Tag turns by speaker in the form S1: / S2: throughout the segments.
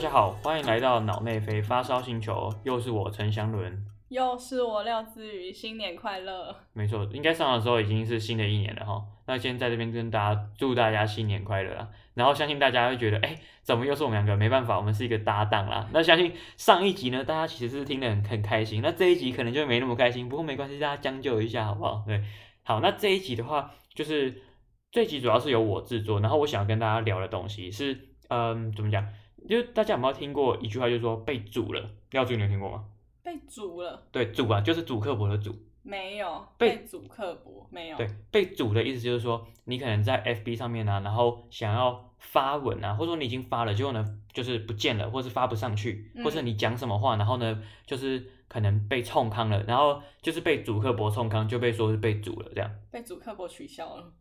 S1: 大家好，欢迎来到脑内飞发烧星球，又是我陈祥伦，
S2: 又是我廖姿瑜，新年快乐！
S1: 没错，应该上的时候已经是新的一年了哈。那先在这边跟大家祝大家新年快乐啦。然后相信大家会觉得，哎，怎么又是我们两个？没办法，我们是一个搭档啦。那相信上一集呢，大家其实是听得很很开心。那这一集可能就没那么开心，不过没关系，大家将就一下好不好？对，好，那这一集的话，就是这一集主要是由我制作，然后我想要跟大家聊的东西是，嗯，怎么讲？就大家有没有听过一句话，就是说被煮了？廖俊，你有听过吗？
S2: 被煮了？
S1: 对，煮啊，就是主客博的煮。
S2: 没有被主客博，没有。
S1: 对，被主的意思就是说，你可能在 FB 上面啊，然后想要发文啊，或者说你已经发了，结果呢就是不见了，或是发不上去，或是你讲什么话，然后呢就是可能被冲康了，然后就是被主客博冲康，就被说是被主了这样。
S2: 被主客博取消了。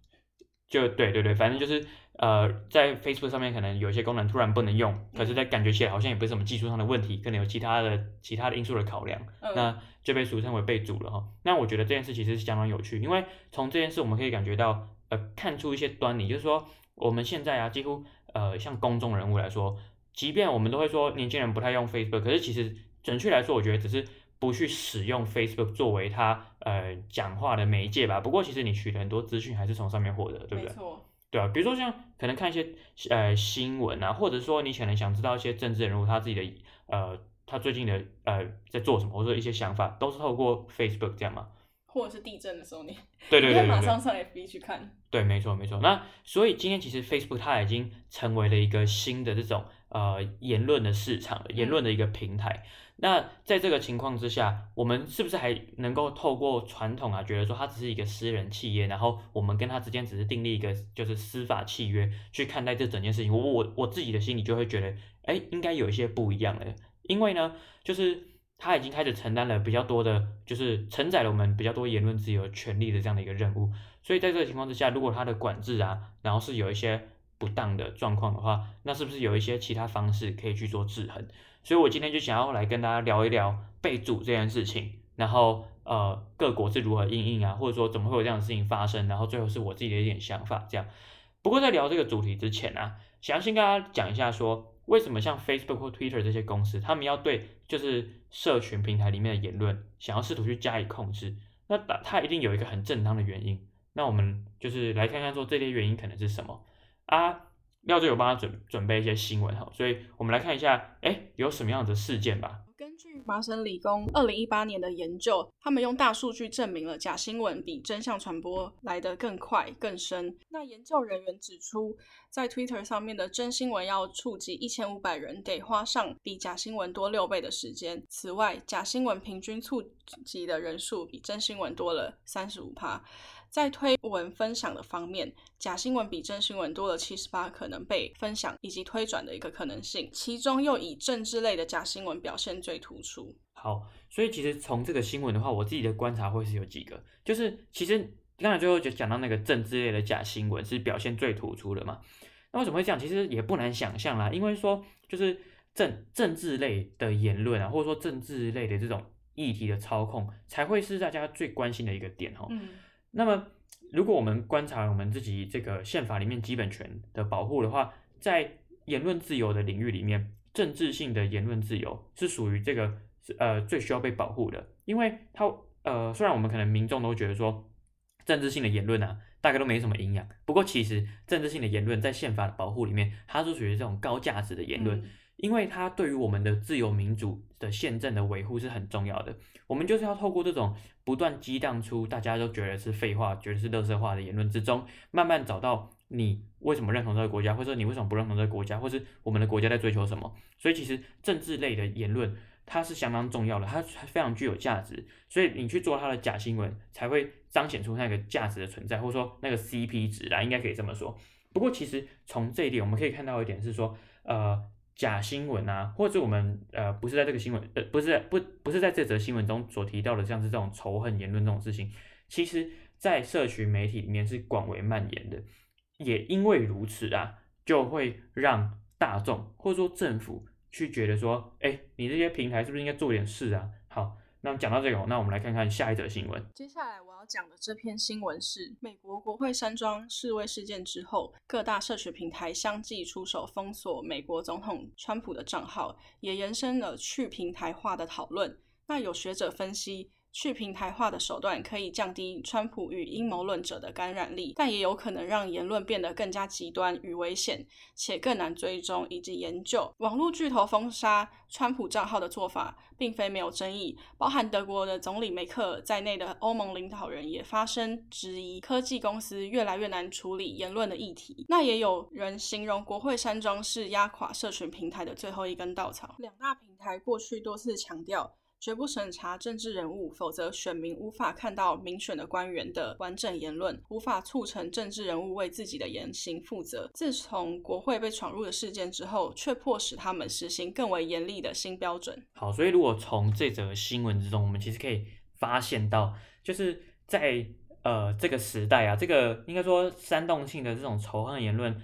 S1: 就对对对，反正就是呃，在 Facebook 上面可能有一些功能突然不能用，可是，在感觉起来好像也不是什么技术上的问题，可能有其他的其他的因素的考量，嗯、那就被俗称为被阻了哈。那我觉得这件事其实是相当有趣，因为从这件事我们可以感觉到呃，看出一些端倪，就是说我们现在啊，几乎呃，像公众人物来说，即便我们都会说年轻人不太用 Facebook，可是其实准确来说，我觉得只是。不去使用 Facebook 作为他呃讲话的媒介吧。不过其实你取得很多资讯还是从上面获得，对不对？没错。对啊，比如说像可能看一些呃新闻啊，或者说你可能想知道一些政治人物他自己的呃他最近的呃在做什么，或者说一些想法，都是透过 Facebook 这样嘛。
S2: 或者是地震的时候你，
S1: 对对对，对，
S2: 马上上 FB 去看。
S1: 对，没错没错。那所以今天其实 Facebook 它已经成为了一个新的这种呃言论的市场，言论的一个平台。那在这个情况之下，我们是不是还能够透过传统啊，觉得说它只是一个私人企业，然后我们跟他之间只是订立一个就是司法契约去看待这整件事情？我我我自己的心里就会觉得，哎，应该有一些不一样了，因为呢，就是他已经开始承担了比较多的，就是承载了我们比较多言论自由权利的这样的一个任务。所以在这个情况之下，如果他的管制啊，然后是有一些不当的状况的话，那是不是有一些其他方式可以去做制衡？所以我今天就想要来跟大家聊一聊被主这件事情，然后呃各国是如何应应啊，或者说怎么会有这样的事情发生，然后最后是我自己的一点想法这样。不过在聊这个主题之前啊，想要先跟大家讲一下说，为什么像 Facebook 或 Twitter 这些公司，他们要对就是社群平台里面的言论想要试图去加以控制，那它一定有一个很正当的原因。那我们就是来看看说这些原因可能是什么啊？廖队有帮他准准备一些新闻哈，所以我们来看一下，哎，有什么样的事件吧。
S2: 根据麻省理工二零一八年的研究，他们用大数据证明了假新闻比真相传播来得更快更深。那研究人员指出，在 Twitter 上面的真新闻要触及一千五百人，得花上比假新闻多六倍的时间。此外，假新闻平均触及的人数比真新闻多了三十五趴。在推文分享的方面，假新闻比真新闻多了七十八可能被分享以及推转的一个可能性，其中又以政治类的假新闻表现最突出。
S1: 好，所以其实从这个新闻的话，我自己的观察会是有几个，就是其实刚才最后就讲到那个政治类的假新闻是表现最突出的嘛。那为什么会这样？其实也不难想象啦，因为说就是政政治类的言论啊，或者说政治类的这种议题的操控，才会是大家最关心的一个点哈。嗯。那么，如果我们观察我们自己这个宪法里面基本权的保护的话，在言论自由的领域里面，政治性的言论自由是属于这个呃最需要被保护的，因为它呃虽然我们可能民众都觉得说政治性的言论啊大概都没什么营养，不过其实政治性的言论在宪法的保护里面，它是属于这种高价值的言论。嗯因为它对于我们的自由民主的宪政的维护是很重要的，我们就是要透过这种不断激荡出大家都觉得是废话、觉得是垃圾话的言论之中，慢慢找到你为什么认同这个国家，或者说你为什么不认同这个国家，或是我们的国家在追求什么。所以其实政治类的言论它是相当重要的，它非常具有价值，所以你去做它的假新闻，才会彰显出那个价值的存在，或者说那个 CP 值啦，应该可以这么说。不过其实从这一点我们可以看到一点是说，呃。假新闻啊，或者我们呃不是在这个新闻呃不是不不是在这则新闻中所提到的，像是这种仇恨言论这种事情，其实，在社群媒体里面是广为蔓延的，也因为如此啊，就会让大众或者说政府去觉得说，哎，你这些平台是不是应该做点事啊？好，那讲到这个，那我们来看看下一则新闻。
S2: 接下来我要讲的这篇新闻是美国国会山庄示威事件之后，各大社群平台相继出手封锁美国总统川普的账号，也延伸了去平台化的讨论。那有学者分析，去平台化的手段可以降低川普与阴谋论者的感染力，但也有可能让言论变得更加极端与危险，且更难追踪以及研究。网络巨头封杀川普账号的做法并非没有争议，包含德国的总理梅克尔在内的欧盟领导人也发声质疑科技公司越来越难处理言论的议题。那也有人形容国会山庄是压垮社群平台的最后一根稻草。两大平台过去多次强调，绝不审查政治人物，否则选民无法看到民选的官员的完整言论，无法促成政治人物为自己的言行负责。自从国会被闯入的事件之后，却迫使他们实行更为严厉的新标准。
S1: 好，所以如果从这则新闻之中，我们其实可以发现到，就是在呃这个时代啊，这个应该说煽动性的这种仇恨言论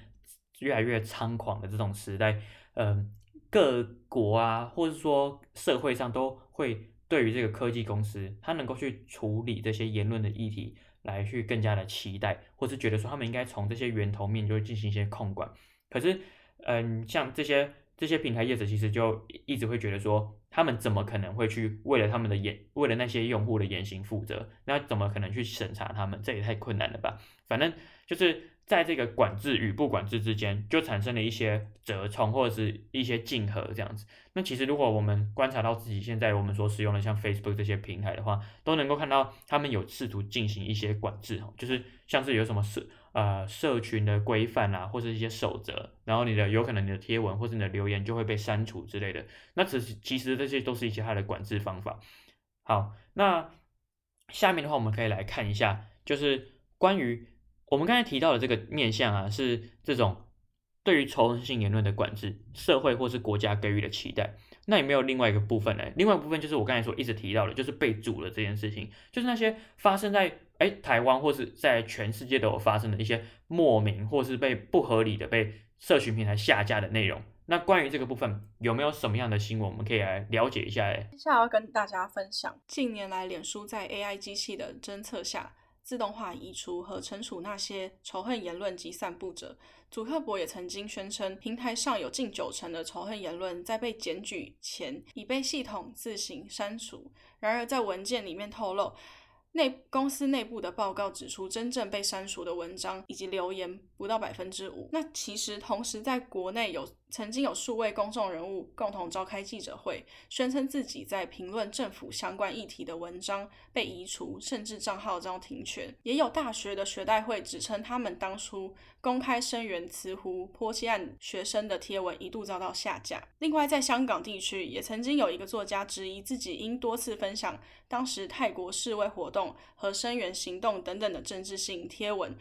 S1: 越来越猖狂的这种时代，嗯、各国啊，或者说社会上都会对于这个科技公司，它能够去处理这些言论的议题，来去更加的期待，或是觉得说他们应该从这些源头面就进行一些控管。可是，嗯，像这些这些平台业者，其实就一直会觉得说，他们怎么可能会去为了他们的言，为了那些用户的言行负责？那怎么可能去审查他们？这也太困难了吧？反正就是。在这个管制与不管制之间，就产生了一些折冲或者是一些竞合这样子。那其实如果我们观察到自己现在我们所使用的像 Facebook 这些平台的话，都能够看到他们有试图进行一些管制，就是像是有什么社呃社群的规范啊，或者一些守则，然后你的有可能你的贴文或者你的留言就会被删除之类的。那其实其实这些都是一些它的管制方法。好，那下面的话我们可以来看一下，就是关于。我们刚才提到的这个面向啊，是这种对于仇恨性言论的管制，社会或是国家给予的期待。那有没有另外一个部分呢？另外一部分就是我刚才所一直提到的，就是被阻了这件事情，就是那些发生在哎台湾或是在全世界都有发生的一些莫名或是被不合理的被社群平台下架的内容。那关于这个部分，有没有什么样的新闻我们可以来了解一下？哎，
S2: 接下来要跟大家分享，近年来脸书在 AI 机器的侦测下。自动化移除和惩处那些仇恨言论及散布者。祖克伯也曾经宣称，平台上有近九成的仇恨言论在被检举前已被系统自行删除。然而，在文件里面透露，内公司内部的报告指出，真正被删除的文章以及留言不到百分之五。那其实同时在国内有。曾经有数位公众人物共同召开记者会，宣称自己在评论政府相关议题的文章被移除，甚至账号遭停权。也有大学的学代会指称，他们当初公开声援慈湖泼漆案学生的贴文一度遭到下架。另外，在香港地区，也曾经有一个作家质疑自己因多次分享当时泰国示威活动和声援行动等等的政治性贴文。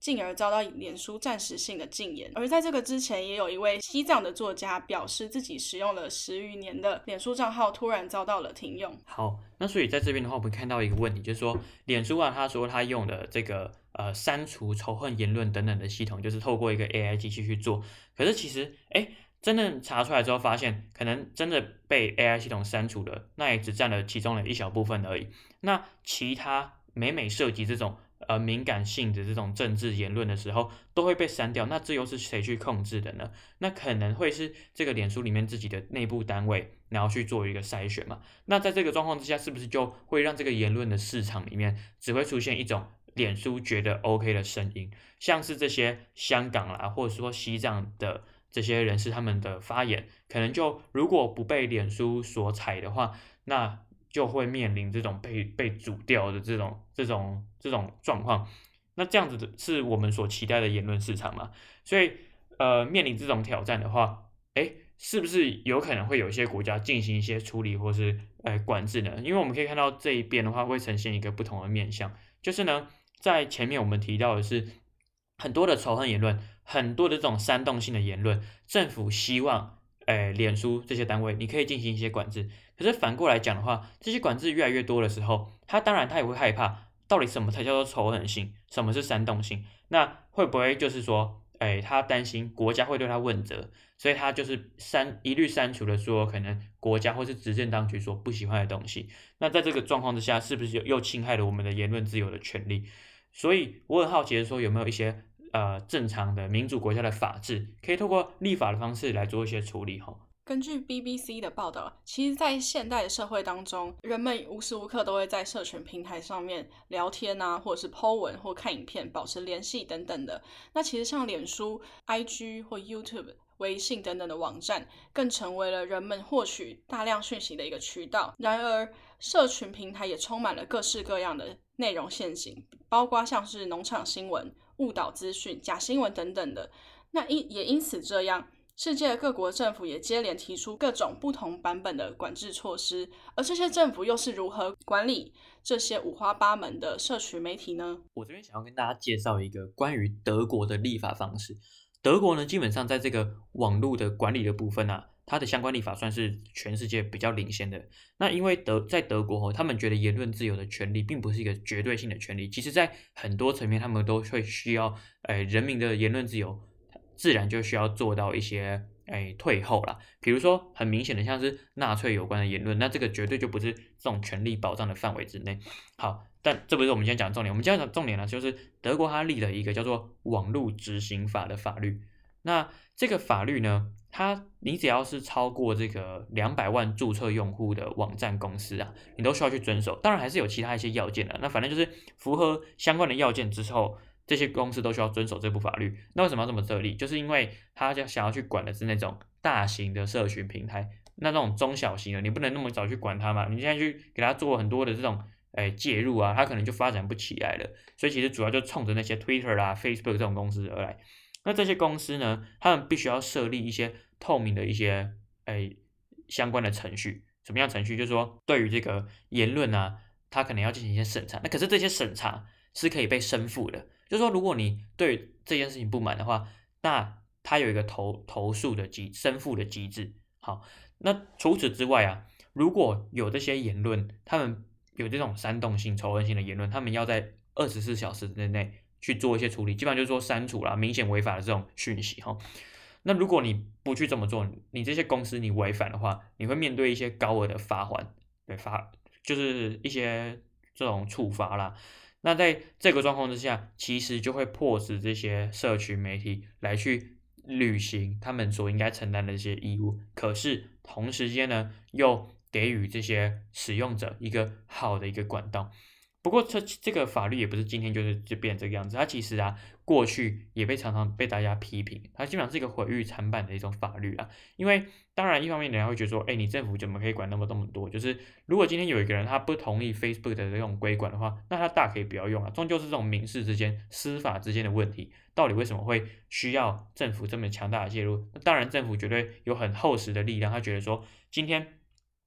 S2: 进而遭到脸书暂时性的禁言，而在这个之前，也有一位西藏的作家表示自己使用了十余年的脸书账号突然遭到了停用。
S1: 好，那所以在这边的话，我们看到一个问题，就是说，脸书啊，他说他用的这个呃删除仇恨言论等等的系统，就是透过一个 AI 机器去做。可是其实，哎，真正查出来之后，发现可能真的被 AI 系统删除了，那也只占了其中的一小部分而已。那其他每每涉及这种。呃，敏感性的这种政治言论的时候，都会被删掉。那这又是谁去控制的呢？那可能会是这个脸书里面自己的内部单位，然后去做一个筛选嘛。那在这个状况之下，是不是就会让这个言论的市场里面只会出现一种脸书觉得 OK 的声音？像是这些香港啦，或者说西藏的这些人士他们的发言，可能就如果不被脸书所采的话，那。就会面临这种被被煮掉的这种这种这种状况，那这样子的是我们所期待的言论市场嘛？所以呃，面临这种挑战的话，诶，是不是有可能会有一些国家进行一些处理或是呃管制呢？因为我们可以看到这一边的话会呈现一个不同的面向，就是呢，在前面我们提到的是很多的仇恨言论，很多的这种煽动性的言论，政府希望。哎，脸书这些单位，你可以进行一些管制。可是反过来讲的话，这些管制越来越多的时候，他当然他也会害怕，到底什么才叫做仇恨性，什么是煽动性？那会不会就是说，哎，他担心国家会对他问责，所以他就是删一律删除了说可能国家或是执政当局所不喜欢的东西。那在这个状况之下，是不是又又侵害了我们的言论自由的权利？所以我很好奇的说，有没有一些呃正常的民主国家的法制，可以透过立法的方式来做一些处理？哈。
S2: 根据 BBC 的报道，其实，在现代社会当中，人们无时无刻都会在社群平台上面聊天啊，或者是 po 文或看影片，保持联系等等的。那其实像脸书、IG 或 YouTube、微信等等的网站，更成为了人们获取大量讯息的一个渠道。然而，社群平台也充满了各式各样的内容陷阱，包括像是农场新闻、误导资讯、假新闻等等的。那因也因此这样。世界各国政府也接连提出各种不同版本的管制措施，而这些政府又是如何管理这些五花八门的社群媒体呢？
S1: 我这边想要跟大家介绍一个关于德国的立法方式。德国呢，基本上在这个网络的管理的部分啊，它的相关立法算是全世界比较领先的。那因为德在德国，他们觉得言论自由的权利并不是一个绝对性的权利，其实在很多层面，他们都会需要，呃，人民的言论自由。自然就需要做到一些诶退后啦，比如说很明显的像是纳粹有关的言论，那这个绝对就不是这种权利保障的范围之内。好，但这不是我们今天讲的重点，我们今天讲的重点呢，就是德国它立了一个叫做网络执行法的法律。那这个法律呢，它你只要是超过这个两百万注册用户的网站公司啊，你都需要去遵守。当然还是有其他一些要件的，那反正就是符合相关的要件之后。这些公司都需要遵守这部法律。那为什么要这么设立？就是因为他就想要去管的是那种大型的社群平台，那这种中小型的，你不能那么早去管它嘛。你现在去给他做很多的这种诶介入啊，他可能就发展不起来了。所以其实主要就冲着那些 Twitter 啦、Facebook 这种公司而来。那这些公司呢，他们必须要设立一些透明的一些诶相关的程序。什么样程序？就是说对于这个言论啊，他可能要进行一些审查。那可是这些审查是可以被申复的。就是说，如果你对这件事情不满的话，那它有一个投投诉的机申诉的机制。好，那除此之外啊，如果有这些言论，他们有这种煽动性、仇恨性的言论，他们要在二十四小时之内去做一些处理，基本上就是说删除了明显违法的这种讯息。哈，那如果你不去这么做，你这些公司你违反的话，你会面对一些高额的罚款，对罚就是一些这种处罚啦。那在这个状况之下，其实就会迫使这些社群媒体来去履行他们所应该承担的一些义务。可是同时间呢，又给予这些使用者一个好的一个管道。不过这这个法律也不是今天就是就变这个样子，它其实啊过去也被常常被大家批评，它基本上是一个毁誉参半的一种法律啊。因为当然一方面人家会觉得说，哎，你政府怎么可以管那么那么多？就是如果今天有一个人他不同意 Facebook 的这种规管的话，那他大可以不要用啊。终究是这种民事之间、司法之间的问题，到底为什么会需要政府这么强大的介入？那当然政府绝对有很厚实的力量，他觉得说今天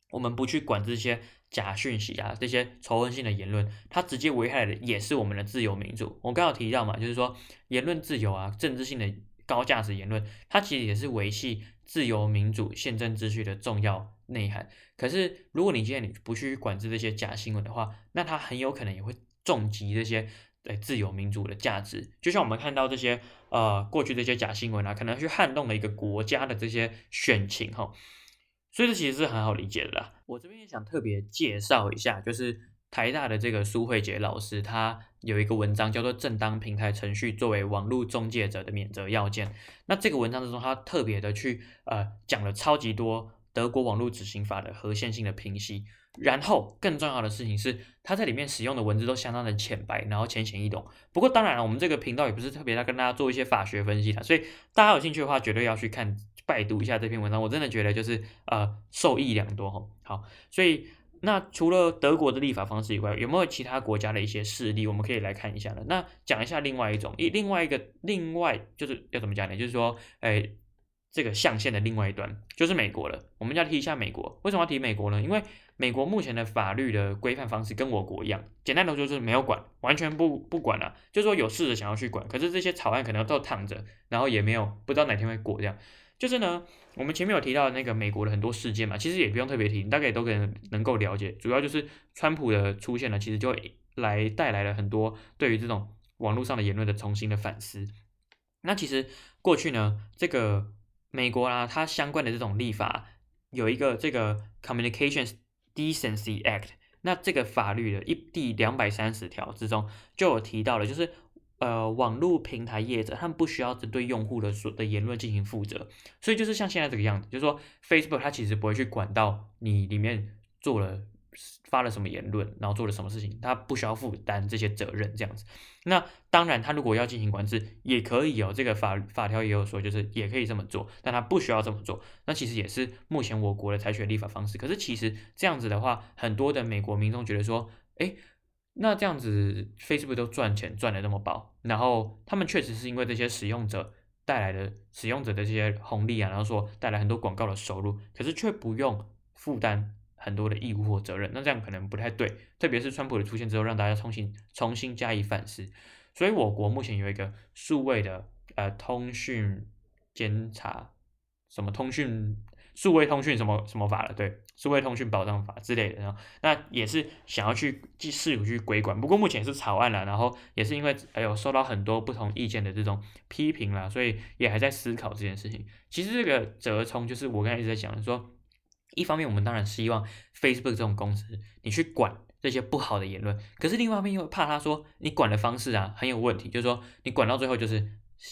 S1: 我们不去管这些。假讯息啊，这些仇恨性的言论，它直接危害的也是我们的自由民主。我刚刚有提到嘛，就是说言论自由啊，政治性的高价值言论，它其实也是维系自由民主宪政秩序的重要内涵。可是，如果你今天你不去管制这些假新闻的话，那它很有可能也会重击这些呃自由民主的价值。就像我们看到这些呃过去这些假新闻啊，可能去撼动了一个国家的这些选情哈。所以这其实是很好理解的啦。我这边也想特别介绍一下，就是台大的这个苏慧杰老师，他有一个文章叫做《正当平台程序作为网络中介者的免责要件》。那这个文章之中，他特别的去呃讲了超级多德国网络执行法的合宪性的评析。然后更重要的事情是，他在里面使用的文字都相当的浅白，然后浅显易懂。不过当然了，我们这个频道也不是特别在跟大家做一些法学分析的，所以大家有兴趣的话，绝对要去看。拜读一下这篇文章，我真的觉得就是呃受益良多哈。好，所以那除了德国的立法方式以外，有没有其他国家的一些事例我们可以来看一下呢？那讲一下另外一种，一另外一个另外就是要怎么讲呢？就是说，哎，这个象限的另外一端就是美国了。我们要提一下美国，为什么要提美国呢？因为美国目前的法律的规范方式跟我国一样，简单的说就是没有管，完全不不管了，就是说有试着想要去管，可是这些草案可能都躺着，然后也没有不知道哪天会过这样。就是呢，我们前面有提到那个美国的很多事件嘛，其实也不用特别提，大概都可能能够了解。主要就是川普的出现呢，其实就来带来了很多对于这种网络上的言论的重新的反思。那其实过去呢，这个美国啊，它相关的这种立法有一个这个 Communications Decency Act，那这个法律的一第两百三十条之中就有提到了，就是呃网络平台业者他们不需要针对用户的所的言论进行负责，所以就是像现在这个样子，就是说 Facebook 它其实不会去管到你里面做了。发了什么言论，然后做了什么事情，它不需要负担这些责任，这样子。那当然，他如果要进行管制，也可以有这个法法条也有说，就是也可以这么做，但他不需要这么做。那其实也是目前我国的采取立法方式。可是其实这样子的话，很多的美国民众觉得说，诶，那这样子 Facebook 都赚钱赚得那么饱，然后他们确实是因为这些使用者带来的使用者的这些红利啊，然后说带来很多广告的收入，可是却不用负担。很多的义务或责任，那这样可能不太对，特别是川普的出现之后，让大家重新重新加以反思。所以，我国目前有一个数位的呃通讯监察，什么通讯数位通讯什么什么法了，对，数位通讯保障法之类的，然后那也是想要去去试图去规管，不过目前是草案了，然后也是因为还有受到很多不同意见的这种批评啦，所以也还在思考这件事情。其实这个折冲就是我刚才一直在讲的说。一方面，我们当然希望 Facebook 这种公司，你去管这些不好的言论，可是另外一方面又怕他说你管的方式啊很有问题，就是说你管到最后就是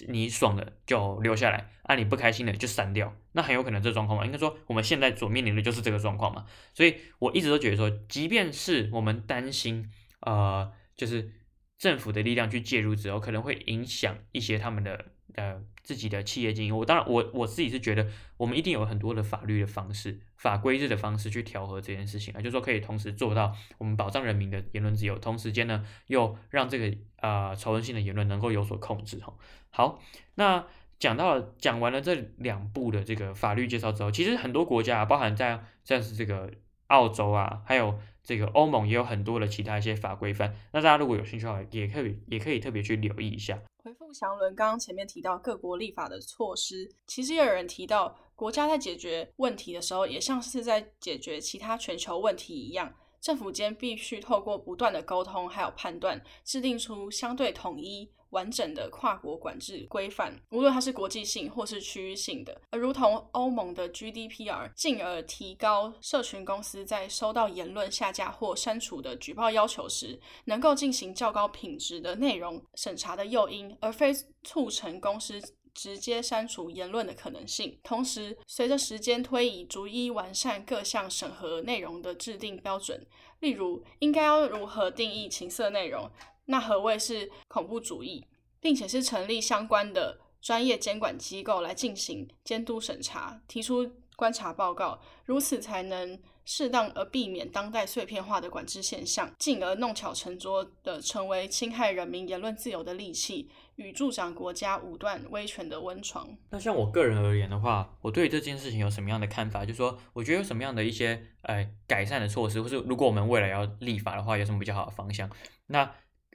S1: 你爽的就留下来，啊你不开心的就删掉，那很有可能这状况嘛，应该说我们现在所面临的就是这个状况嘛，所以我一直都觉得说，即便是我们担心，呃，就是政府的力量去介入之后，可能会影响一些他们的。呃，自己的企业经营，我当然，我我自己是觉得，我们一定有很多的法律的方式、法规制的方式去调和这件事情啊，就是说可以同时做到我们保障人民的言论自由，同时间呢又让这个呃仇恨性的言论能够有所控制哈。好，那讲到了讲完了这两部的这个法律介绍之后，其实很多国家，包含在像是这个澳洲啊，还有这个欧盟也有很多的其他一些法规范，那大家如果有兴趣的话，也可以也可以特别去留意一下。
S2: 回复祥伦刚刚前面提到各国立法的措施，其实也有人提到，国家在解决问题的时候，也像是在解决其他全球问题一样，政府间必须透过不断的沟通还有判断，制定出相对统一。完整的跨国管制规范，无论它是国际性或是区域性的，而如同欧盟的 GDPR，进而提高社群公司在收到言论下架或删除的举报要求时，能够进行较高品质的内容审查的诱因，而非促成公司直接删除言论的可能性。同时，随着时间推移，逐一完善各项审核内容的制定标准，例如应该要如何定义情色内容。那何谓是恐怖主义，并且是成立相关的专业监管机构来进行监督审查，提出观察报告，如此才能适当而避免当代碎片化的管制现象，进而弄巧成拙的成为侵害人民言论自由的利器与助长国家武断威权的温床。
S1: 那像我个人而言的话，我对这件事情有什么样的看法？就是说，我觉得有什么样的一些呃改善的措施，或是如果我们未来要立法的话，有什么比较好的方向？那。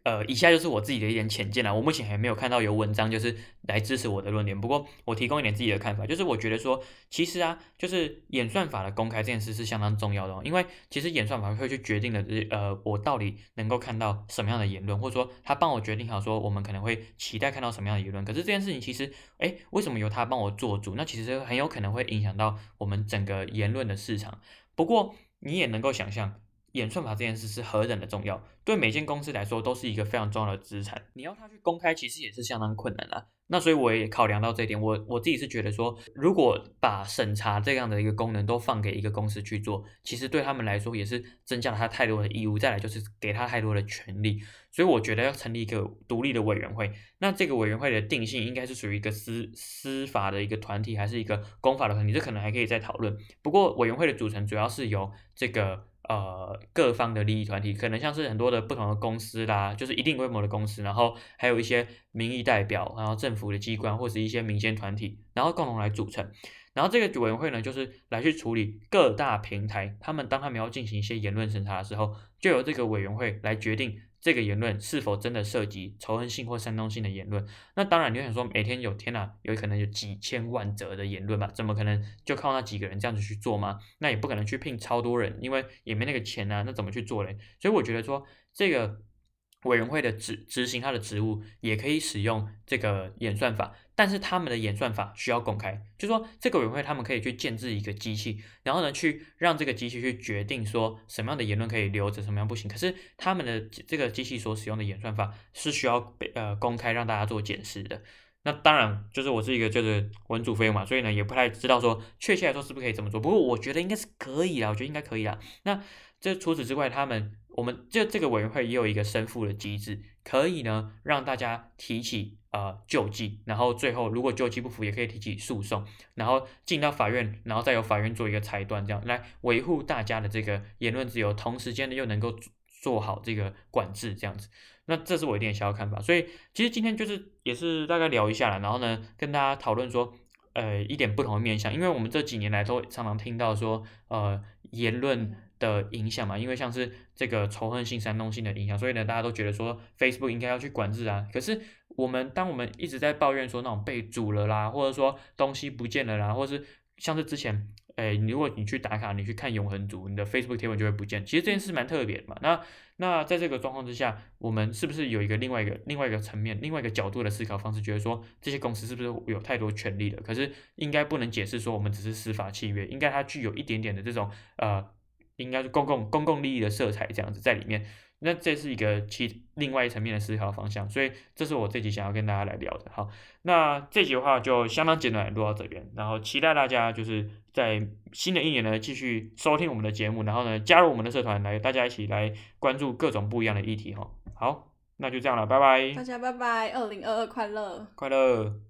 S1: 呃，以下就是我自己的一点浅见啦。我目前还没有看到有文章就是来支持我的论点。不过我提供一点自己的看法，就是我觉得说，其实啊，就是演算法的公开这件事是相当重要的哦。因为其实演算法会去决定的，呃，我到底能够看到什么样的言论，或者说他帮我决定好说我们可能会期待看到什么样的言论。可是这件事情其实，哎，为什么由他帮我做主？那其实很有可能会影响到我们整个言论的市场。不过你也能够想象。演算法这件事是何等的重要，对每间公司来说都是一个非常重要的资产。你要他去公开，其实也是相当困难的。那所以我也考量到这一点，我我自己是觉得说，如果把审查这样的一个功能都放给一个公司去做，其实对他们来说也是增加了他太多的义务，再来就是给他太多的权利。所以我觉得要成立一个独立的委员会，那这个委员会的定性应该是属于一个司司法的一个团体，还是一个公法的团体？这可能还可以再讨论。不过委员会的组成主要是由这个。呃，各方的利益团体可能像是很多的不同的公司啦，就是一定规模的公司，然后还有一些民意代表，然后政府的机关或者一些民间团体，然后共同来组成。然后这个委员会呢，就是来去处理各大平台，他们当他们要进行一些言论审查的时候，就由这个委员会来决定。这个言论是否真的涉及仇恨性或煽动性的言论？那当然，你想说，每天有天呐，有可能有几千万则的言论吧？怎么可能就靠那几个人这样子去做吗？那也不可能去聘超多人，因为也没那个钱啊。那怎么去做嘞？所以我觉得说，这个委员会的执执行他的职务，也可以使用这个演算法。但是他们的演算法需要公开，就说这个委员会他们可以去建置一个机器，然后呢去让这个机器去决定说什么样的言论可以留着，什么样不行。可是他们的这个机器所使用的演算法是需要被呃公开让大家做检视的。那当然就是我是一个就是文组飞嘛，所以呢也不太知道说确切来说是不是可以这么做。不过我觉得应该是可以啦，我觉得应该可以啦。那这除此之外，他们我们这这个委员会也有一个申复的机制，可以呢让大家提起。呃，救济，然后最后如果救济不服，也可以提起诉讼，然后进到法院，然后再由法院做一个裁断，这样来维护大家的这个言论自由，同时间呢又能够做好这个管制，这样子。那这是我一点小小看法，所以其实今天就是也是大概聊一下了，然后呢跟大家讨论说，呃，一点不同的面向，因为我们这几年来都常常听到说，呃，言论。的影响嘛，因为像是这个仇恨性、煽动性的影响，所以呢，大家都觉得说 Facebook 应该要去管制啊。可是我们当我们一直在抱怨说那种被煮了啦，或者说东西不见了啦，或是像是之前，哎，如果你去打卡，你去看永恒族，你的 Facebook 贴文就会不见。其实这件事蛮特别的嘛。那那在这个状况之下，我们是不是有一个另外一个另外一个层面、另外一个角度的思考方式，觉得说这些公司是不是有太多权力了？可是应该不能解释说我们只是司法契约，应该它具有一点点的这种呃。应该是公共公共利益的色彩这样子在里面，那这是一个其另外一层面的思考方向，所以这是我这集想要跟大家来聊的。好，那这集的话就相当简短，录到这边，然后期待大家就是在新的一年呢继续收听我们的节目，然后呢加入我们的社团来，大家一起来关注各种不一样的议题哈。好，那就这样了，拜拜，
S2: 大家拜拜，二零二二快乐，
S1: 快乐。